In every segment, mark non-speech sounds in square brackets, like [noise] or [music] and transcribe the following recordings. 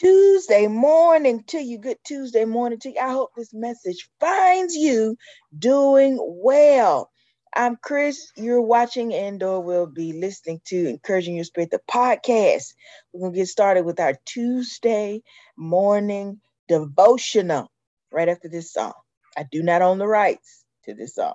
Tuesday morning to you. Good Tuesday morning to you. I hope this message finds you doing well. I'm Chris. You're watching and or will be listening to Encouraging Your Spirit, the podcast. We're going to get started with our Tuesday morning devotional right after this song. I do not own the rights to this song.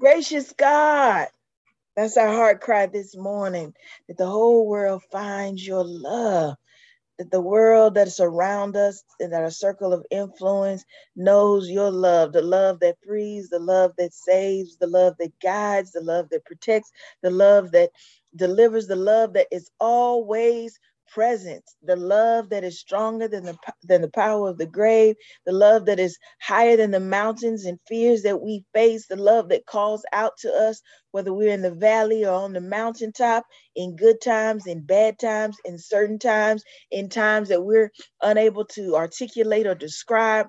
Gracious God, that's our heart cry this morning that the whole world finds your love that the world that is around us and that our circle of influence knows your love, the love that frees, the love that saves, the love that guides, the love that protects, the love that delivers, the love that is always presence, the love that is stronger than the, than the power of the grave, the love that is higher than the mountains and fears that we face, the love that calls out to us, whether we're in the valley or on the mountaintop, in good times, in bad times, in certain times, in times that we're unable to articulate or describe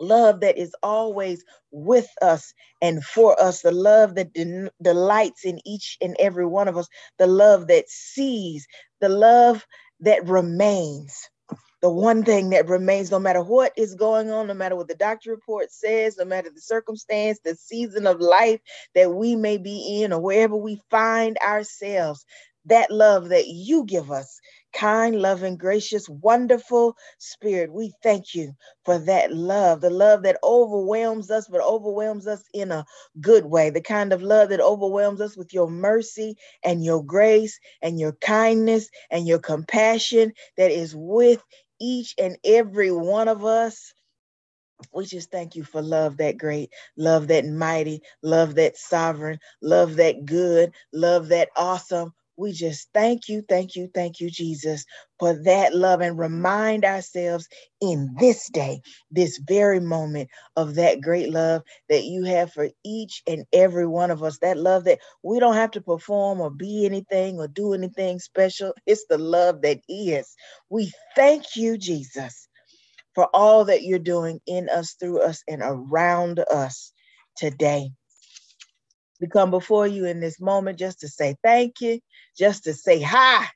love that is always with us and for us, the love that de- delights in each and every one of us, the love that sees, the love that remains. The one thing that remains, no matter what is going on, no matter what the doctor report says, no matter the circumstance, the season of life that we may be in, or wherever we find ourselves, that love that you give us kind, loving, gracious, wonderful Spirit. We thank you for that love, the love that overwhelms us, but overwhelms us in a good way, the kind of love that overwhelms us with your mercy and your grace and your kindness and your compassion that is with each and every one of us. We just thank you for love that great, love that mighty, love that sovereign, love that good, love that awesome, we just thank you, thank you, thank you, Jesus, for that love and remind ourselves in this day, this very moment of that great love that you have for each and every one of us. That love that we don't have to perform or be anything or do anything special. [laughs] It's the love that is. We thank you, Jesus, for all that you're doing in us, through us, and around us today. We come before you in this moment just to say thank you, just to say hi,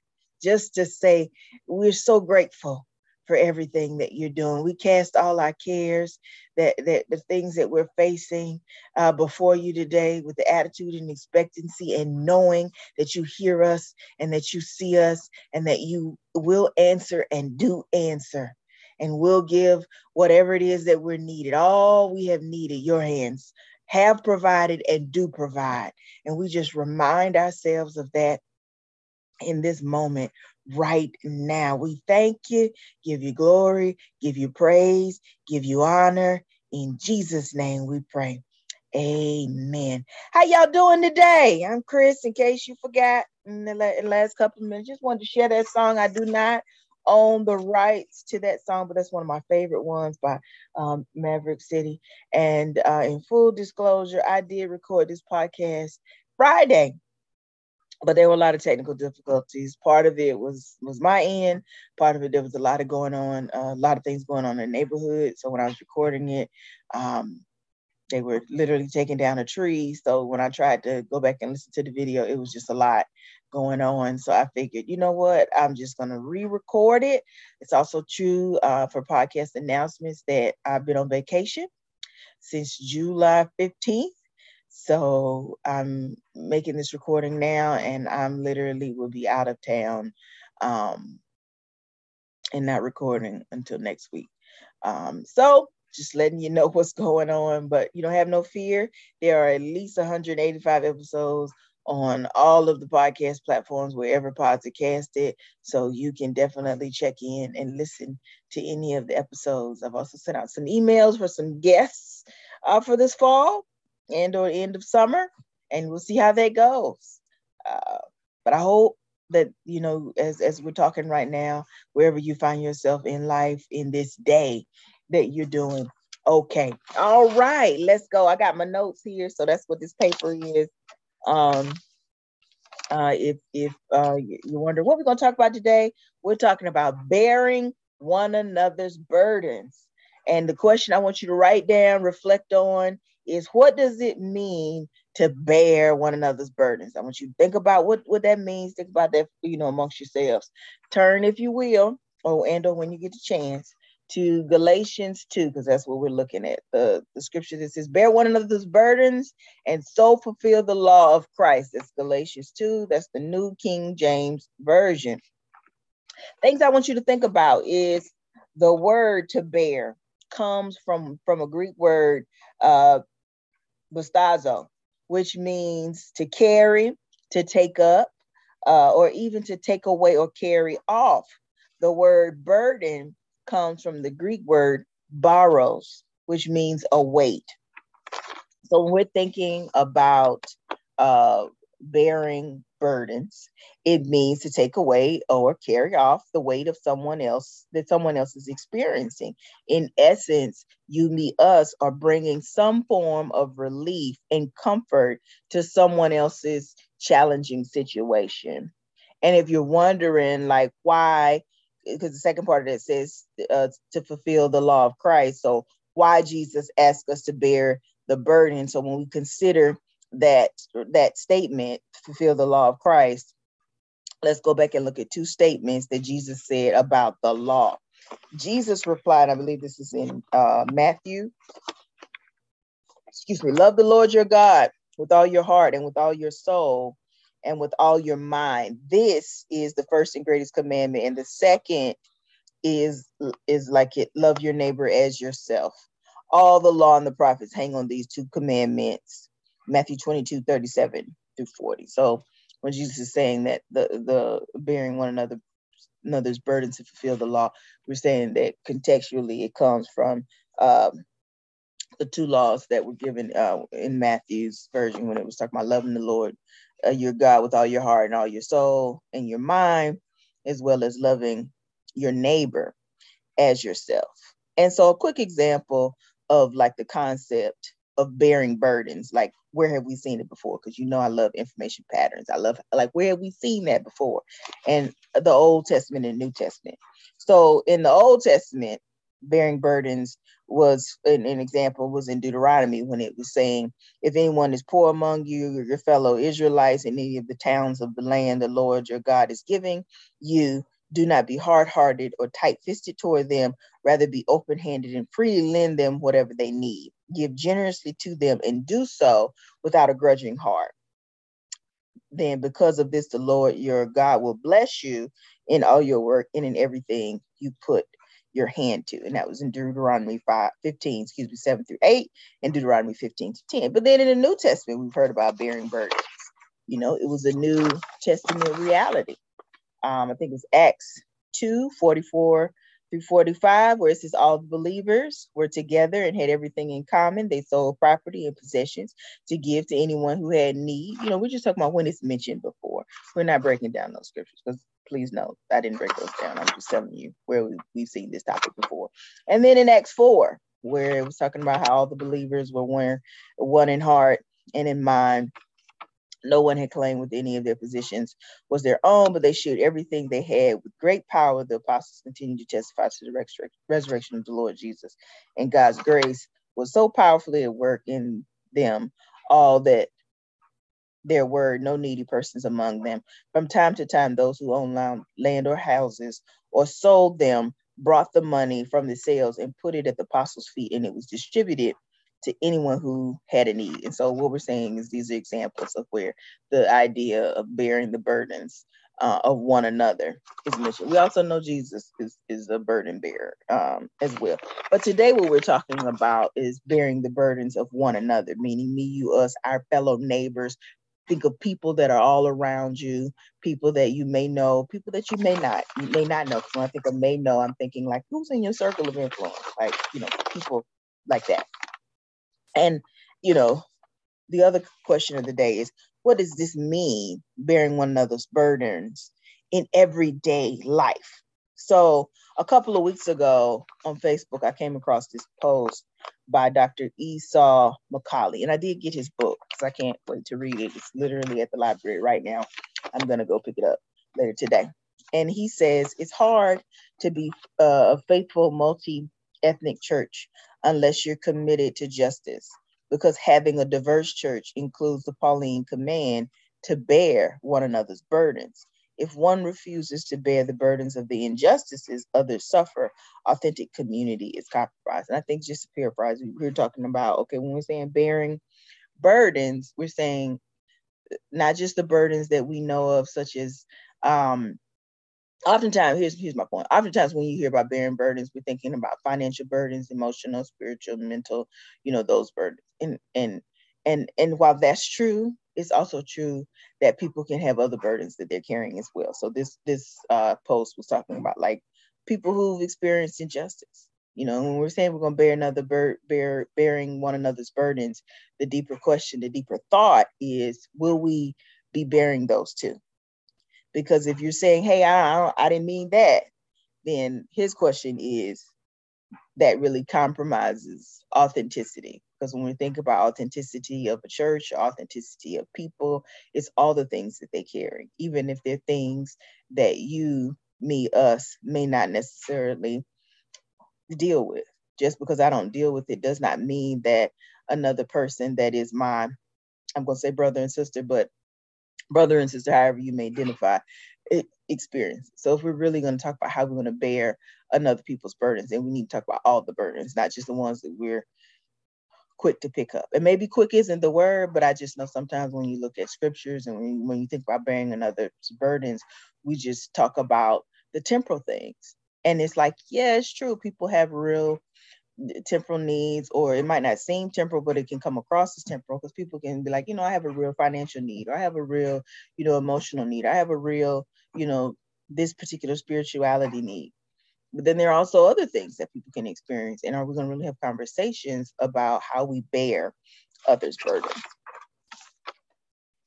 just to say we're so grateful for everything that you're doing. We cast all our cares, that, that the things that we're facing uh, before you today with the attitude and expectancy and knowing that you hear us and that you see us and that you will answer and do answer and will give whatever it is that we're needed. All we have needed, your hands have provided and do provide. And we just remind ourselves of that in this moment right now. We thank you, give you glory, give you praise, give you honor. In Jesus' name we pray. Amen. How y'all doing today? I'm Chris. In case you forgot in the last couple minutes, just wanted to share that song. I do not own the rights to that song, but that's one of my favorite ones by um, Maverick City. And uh, in full disclosure, I did record this podcast Friday, but there were a lot of technical difficulties. Part of it was was my end. Part of it there was a lot of going on, uh, a lot of things going on in the neighborhood. So when I was recording it, um, they were literally taking down a tree. So when I tried to go back and listen to the video, it was just a lot going on. So I figured, you know what? I'm just going to re record it. It's also true uh, for podcast announcements that I've been on vacation since July 15th. So I'm making this recording now, and I'm literally will be out of town um, and not recording until next week. Um, so just letting you know [laughs] what's going on, but you don't have no fear. There are at least 185 episodes on all of the podcast platforms wherever pods are casted. So you can definitely check in and listen to any of the episodes. I've also sent out some emails for some guests uh, for this fall and or end of summer, and we'll see how that goes. Uh, but I hope that you know, as as we're talking right now, wherever you find yourself in life in this day, that you're doing okay. All right, let's go. I got my notes here, so that's what this paper is. Um, uh, if if uh, you wonder what we're going to talk about today, we're talking about bearing one another's burdens. And the question I want you to write down, reflect on, is what does it mean to bear one another's burdens? I want you to think about what what that means. Think about that, you know, amongst yourselves. Turn, if you will, or and or when you get the chance, to Galatians 2, because that's what we're looking at. The, the scripture that says, Bear one another's burdens and so fulfill the law of Christ. That's Galatians 2. That's the New King James Version. Things I want you to think about is the word to bear comes from, from a Greek word, uh, bastazo. which means to carry, to take up, uh, or even to take away or carry off. The word burden comes from the Greek word baros, which means a weight. So when we're thinking about uh, bearing burdens, it means to take away or carry off the weight of someone else that someone else is experiencing. In essence, you, me, us are bringing some form of relief and comfort to someone else's challenging situation. And if you're wondering, like, why, because the second part of it says uh, to fulfill the law of Christ. So, why Jesus asked us to bear the burden. So, when we consider that that statement, fulfill the law of Christ, let's go back and look at two statements that Jesus said about the law. Jesus replied, I believe this is in uh, Matthew. Excuse me, love the Lord your God with all your heart and with all your soul and with all your mind. This is the first and greatest commandment. And the second is is like it love your neighbor as yourself. All the law and the prophets hang on these two commandments. Matthew 22, 37 through 40. So when Jesus is saying that the the bearing one another another's burdens to fulfill the law, we're saying that contextually it comes from um, the two laws that were given uh, in Matthew's version when it was talking about loving the Lord uh, your God with all your heart and all your soul and your mind, as well as loving your neighbor as yourself. And so, a quick example of like the concept of bearing burdens, like where have we seen it before? Because you know, I love information patterns. I love like where have we seen that before? And the Old Testament and New Testament. So, in the Old Testament, bearing burdens was an, an, example was in Deuteronomy when it was saying, if anyone is poor among you your fellow Israelites in any of the towns of the land the Lord your God is giving you, do not be hard hearted or tight fisted toward them. Rather be open handed and freely lend them whatever they need. Give generously to them and do so without a grudging heart. Then, because of this, the Lord your God will bless you in all your work and in everything you put your hand to. And that was in Deuteronomy 5, 15, excuse me, 7 through 8, and Deuteronomy 15 to 10. But then in the New Testament, we've heard about bearing burdens. You know, it was a New Testament reality. Um, I think it was Acts 2, 44 through 45, where it says all the believers were together and had everything in common. They sold property and possessions to give to anyone who had need. You know, we're just talking about when it's mentioned before. We're not breaking down those scriptures because please note I didn't break those down. I'm just telling you where we, we've seen this topic before. And then in Acts 4, where it was talking about how all the believers were one, one in heart and in mind no one had claimed with any of their positions was their own, but they shared everything they had with great power. The apostles continued to testify to the resurrection of the Lord Jesus, and God's grace was so powerfully at work in them, all that there were no needy persons among them. From time to time, those who owned land or houses or sold them brought the money from the sales and put it at the apostles' feet, and it was distributed to anyone who had a need. And so what we're saying is these are examples of where the idea of bearing the burdens uh, of one another is mentioned. We also know Jesus is, is a burden bearer um, as well. But today what we're talking about is bearing the burdens of one another, meaning me, you, us, our fellow neighbors. Think of people that are all around you, people that you may know, people that you may not, you may not know. When I think of may know, I'm thinking like who's in your circle of influence, like you know, people like that. And, you know, the other question of the day is what does this mean, bearing one another's burdens in everyday life? So, a couple of weeks ago on Facebook, I came across this post by Dr. Esau McCaulley, and I did get his book because I can't wait to read it. It's literally at the library right now. I'm going to go pick it up later today. And he says it's hard to be uh, a faithful multi ethnic church unless you're committed to justice, because having a diverse church includes the Pauline command to bear one another's burdens. If one refuses to bear the burdens of the injustices others suffer, authentic community is compromised. And I think just to paraphrase, we are talking about okay, when we're saying bearing burdens, we're saying not just the burdens that we know of, such as um, oftentimes here's here's my point oftentimes when you hear about bearing burdens we're thinking about financial burdens emotional spiritual mental you know those burdens and and and and while that's true it's also true that people can have other burdens that they're carrying as well. So this this uh, post was talking about like people who've experienced injustice you know when we're saying we're going to bear another bur- bear bearing one another's burdens the deeper question the deeper thought is will we be bearing those too? Because if you're saying hey i i, I didn't mean that then his question is that really compromises authenticity because when we think about authenticity of a church authenticity of people it's all the things that they carry even if they're things that you me us may not necessarily deal with. Just because i don't deal with it does not mean that another person that is my i'm going to say brother and sister but brother and sister however you may identify experience. So if we're really going to talk about how we're going to bear another people's burdens and we need to talk about all the burdens not just the ones that we're quick to pick up. And maybe quick isn't the word, but I just know sometimes when you look at scriptures and when, when you think about bearing another's burdens, we just talk about the temporal things. And it's like, yeah, it's true. People have real temporal needs, or it might not seem temporal, but it can come across as temporal because people can be like, you know, I have a real financial need, or I have a real, you know, emotional need, I have a real, you know, this particular spirituality need. But then there are also other things that people can experience. And are we going to really have conversations about how we bear others' burdens?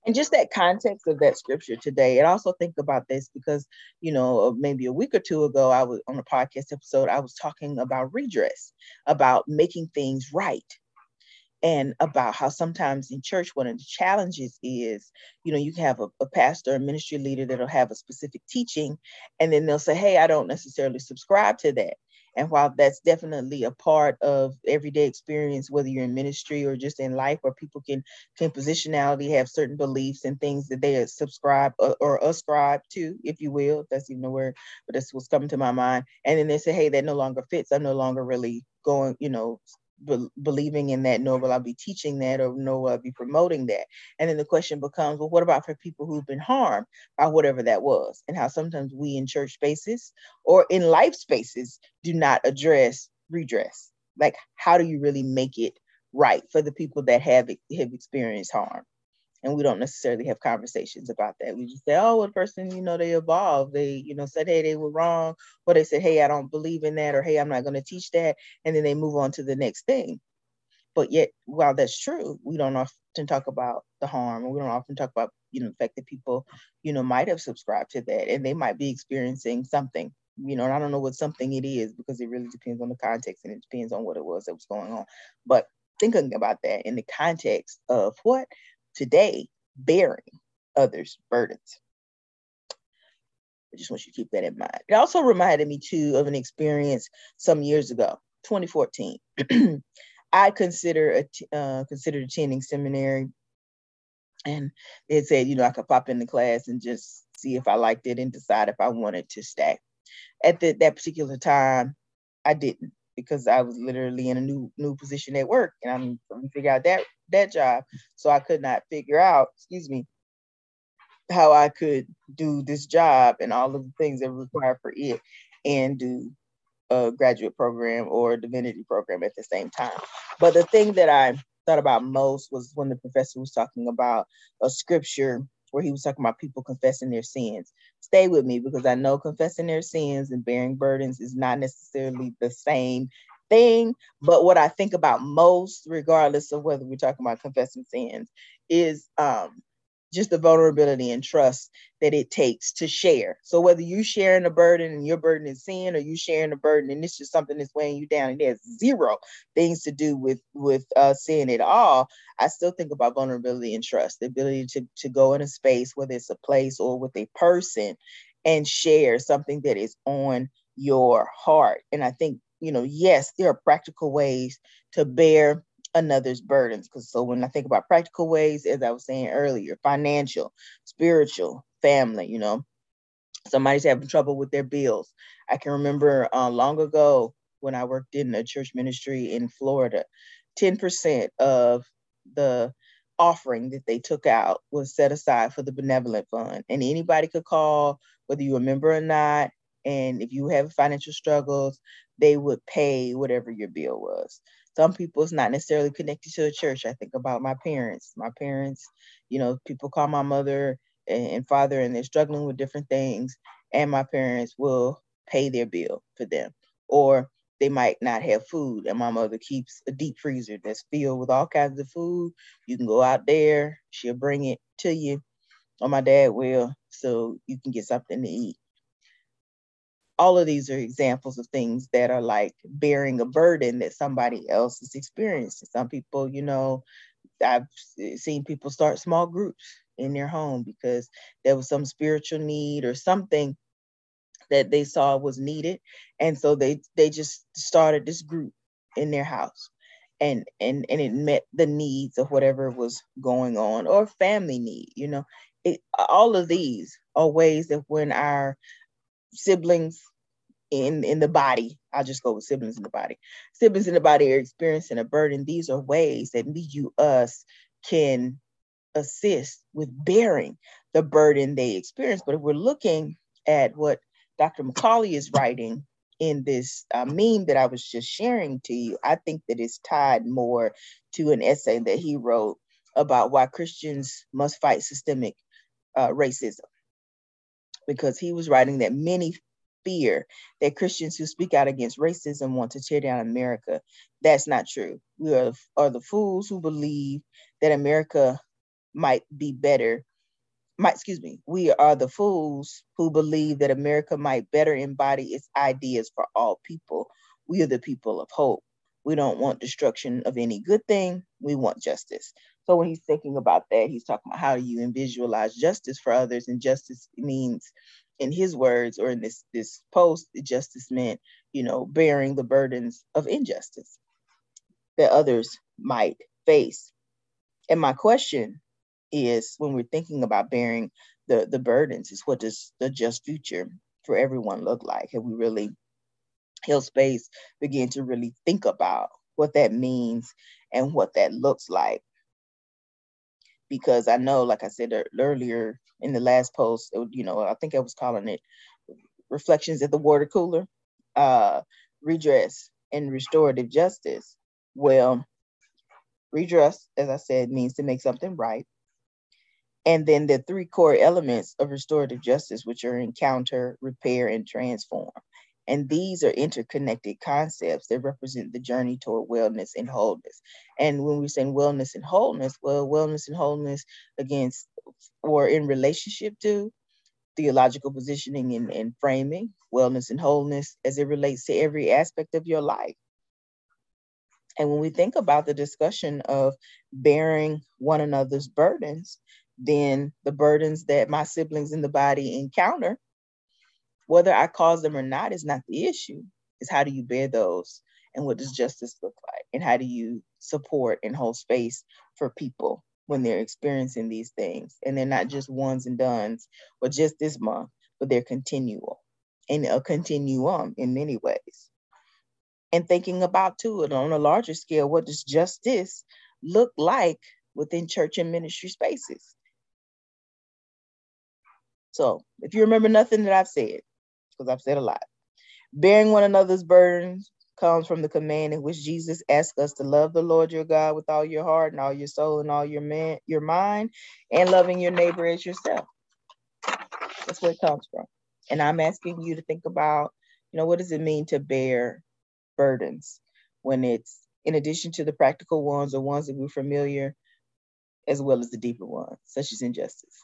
And just that context of that scripture today, and also think about this because, you know, uh, maybe a week or two ago, I was on a podcast episode, I was talking about redress, about making things right and about how sometimes in church one of the challenges is you know you can have a, a pastor a ministry leader that'll have a specific teaching and then they'll say hey i don't necessarily subscribe to that. And while that's definitely a part of everyday experience whether you're in ministry or just in life where people can can positionality have certain beliefs and things that they subscribe or, or ascribe to if you will that's even a word but that's what's coming to my mind. And then they say hey that no longer fits. I'm no longer really going you know be- believing in that, nor will I be teaching that, or nor will I be promoting that. And then the question becomes, well, what about for people who've been harmed by whatever that was? And how sometimes we in church spaces or in life spaces do not address redress. Like, how do you really make it right for the people that have have experienced harm? And we don't necessarily have conversations about that. We just say, oh, well, the person, you know, they evolved. They, you know, said, hey, they were wrong, or they said, hey, I don't believe in that, or hey, I'm not going to teach that, and then they move on to the next thing. But yet, while that's true, we don't often talk about the harm, or we don't often talk about, you know, the fact that people, you know, might have subscribed to that, and they might be experiencing something. You know, and I don't know what something it is because it really depends on the context and it depends on what it was that was going on. But thinking about that in the context of what today bearing others' burdens. I just want you to keep that in mind. It also reminded me too of an experience some years ago, 2014. [clears throat] I consider uh, considered attending seminary, and it said, you know, I could pop in the class and just see if I liked it and decide if I wanted to stay. At the, that particular time, I didn't because I was literally in a new new position at work and I'm trying to figure out that that job. So I could not figure out, excuse me, how I could do this job and all of the things that were required for it and do a graduate program or divinity program at the same time. But the thing that I thought about most was when the professor was talking about a scripture where he was talking about people confessing their sins. Stay with me because I know confessing their sins and bearing burdens is not necessarily the same thing. But what I think about most, regardless of whether we're talking about confessing sins, is um, just the vulnerability and trust that it takes to share. So whether you sharing a burden and your burden is sin, or you sharing a burden and it's just something that's weighing you down, and it has zero things to do with with uh, sin at all. I still think about vulnerability and trust, the ability to to go in a space, whether it's a place or with a person, and share something that is on your heart. And I think you know, yes, there are practical ways to bear another's burdens. Because so when I think about practical ways, as I was saying earlier, financial, spiritual, family, you know, somebody's having trouble with their bills. I can remember uh, long ago when I worked in a church ministry in Florida, 10% of the offering that they took out was set aside for the benevolent fund. And anybody could call, whether you're a member or not. And if you have financial struggles, they would pay whatever your bill was. Some people it's not necessarily connected to a church. I think about my parents. My parents, you know, people call my mother and, and father and they're struggling with different things, and my parents will pay their bill for them. Or they might not have food, and my mother keeps a deep freezer that's filled with all kinds of food. You can go out there, she'll bring it to you, or my dad will, so you can get something to eat all of these are examples of things that are like bearing a burden that somebody else is experiencing. Some people, you know, I've seen people start small groups in their home because there was some spiritual need or something that they saw was needed and so they they just started this group in their house and and and it met the needs of whatever was going on or family need you know it, all of these are ways that when our siblings in in the body. I'll just go with siblings in the body. Siblings in the body are experiencing a burden. These are ways that me you us can assist with bearing the burden they experience. But if we're looking at what dr McCaulley is writing in this uh, meme that i was just sharing to you i think that it's tied more to an essay that he wrote about why christians must fight systemic uh, racism because he was writing that many fear that Christians who speak out against racism want to tear down America. That's not true. We are, are the fools who believe that America might be better. Might, excuse me, we are the fools who believe that America might better embody its ideas for all people. We are the people of hope. We don't want destruction of any good thing. We want justice. So when he's thinking about that, he's talking about how do you visualize justice for others, and justice means in his words or in this this post justice meant you know bearing the burdens of injustice that others might face. And my question is when we're thinking about bearing the the burdens is what does the just future for everyone look like? Have we really held space begin to really think about what that means and what that looks like because I know, like I said earlier in the last post, you know, I think I was calling it reflections at the water cooler, uh, redress and restorative justice. Well, redress, as I said, means to make something right. And then the three core elements of restorative justice, which are encounter, repair, and transform. And these are interconnected concepts that represent the journey toward wellness and wholeness. And when we're saying wellness and wholeness, well, wellness and wholeness against or in relationship to theological positioning and, and framing, wellness and wholeness as it relates to every aspect of your life. And when we think about the discussion of bearing one another's burdens, then the burdens that my siblings in the body encounter whether I cause them or not is not the issue. Is how do you bear those and what does justice look like? And how do you support and hold space for people when they're experiencing these things? And they're not just ones and dones or just this month, but they're continual and a continuum in many ways. And thinking about too, and on a larger scale, what does justice look like within church and ministry spaces? So if you remember nothing that I've said, because I've said a lot. Bearing one another's burdens comes from the command in which Jesus asks us to love the Lord your God with all your heart and all your soul and all your man, your mind, and loving your neighbor as yourself. That's where it comes from. And I'm asking you to think about, you know, what does it mean to bear burdens when it's in addition to the practical ones or ones that we're familiar, as well as the deeper ones, such as injustice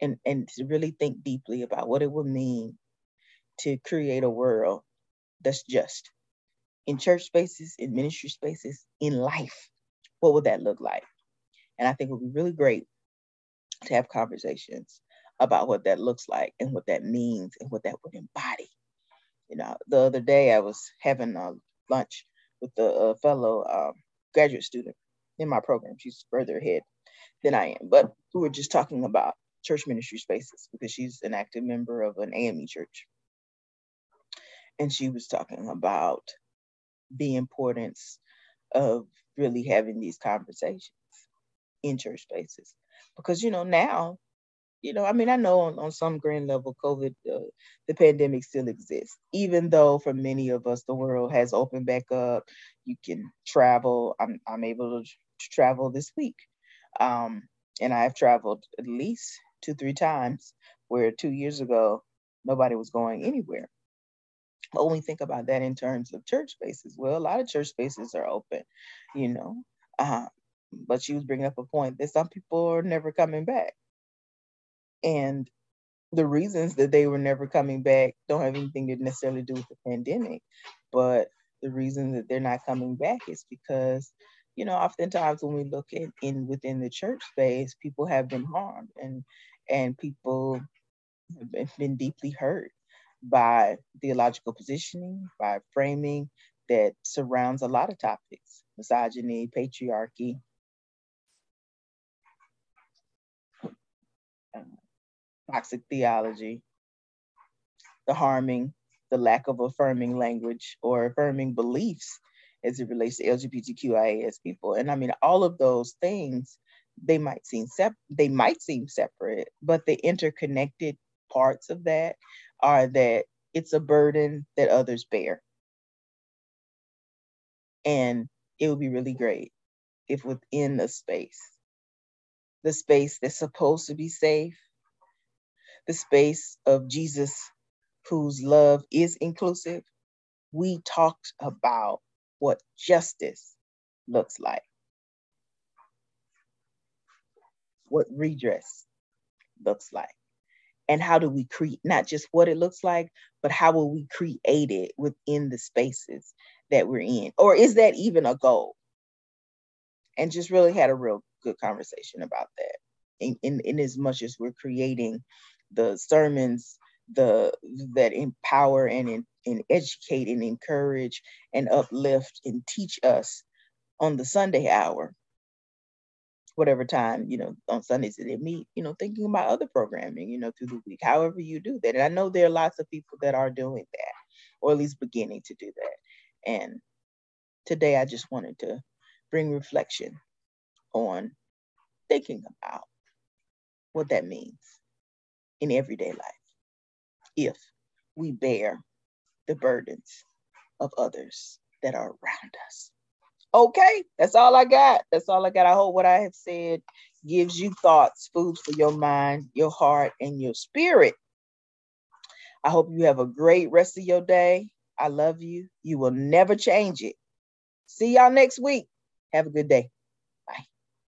and, and to really think deeply about what it would mean to create a world that's just in church spaces, in ministry spaces, in life. What would that look like? And I think it would be really great to have conversations about what that looks like and what that means and what that would embody. You know, the other day I was having a lunch with a fellow um, graduate student in my program. She's further ahead than I am, but we were just talking about church ministry spaces because she's an active member of an AME church. And she was talking about the importance of really having these conversations in church spaces. Because, you know, now you know, I mean, I know on, on some grand level, COVID, uh, the pandemic still exists, even though for many of us, the world has opened back up. You can travel. I'm, I'm able to travel this week. Um, and I've traveled at least two, three times where two years ago, nobody was going anywhere. But when we think about that in terms of church spaces, well, a lot of church spaces are open, you know. Uh, but she was bringing up a point that some people are never coming back. And the reasons that they were never coming back don't have anything to necessarily do with the pandemic, but the reason that they're not coming back is because, you know, oftentimes when we look in, in within the church space, people have been harmed and and people have been deeply hurt by theological positioning, by framing that surrounds a lot of topics misogyny, patriarchy, uh, toxic theology, the harming, the lack of affirming language or affirming beliefs as it relates to LGBTQIAS people. And I mean, all of those things, they might seem sep- they might seem separate, but the interconnected parts of that are that it's a burden that others bear. And it would be really great if within the space, the space that's supposed to be safe, the space of Jesus, whose love is inclusive, we talked about what justice looks like, what redress looks like and how do we create not just what it looks like but how will we create it within the spaces that we're in? Or is that even a goal? And just really had a real good conversation about that. In, in, in as much as we're creating the sermons the that empower and, in, and educate and encourage and uplift and teach us on the sunday hour whatever time, you know, on Sundays that they meet, you know, thinking about other programming, you know, through the week, however you do that. And I know there are lots of people that are doing that, or at least beginning to do that. And today I just wanted to bring reflection on thinking about what that means in everyday life if we bear the burdens of others that are around us. Okay, that's all I got. That's all I got. I hope what I have said gives you thoughts, food for your mind, your heart, and your spirit. I hope you have a great rest of your day. I love you. You will never change it. See y'all next week. Have a good day.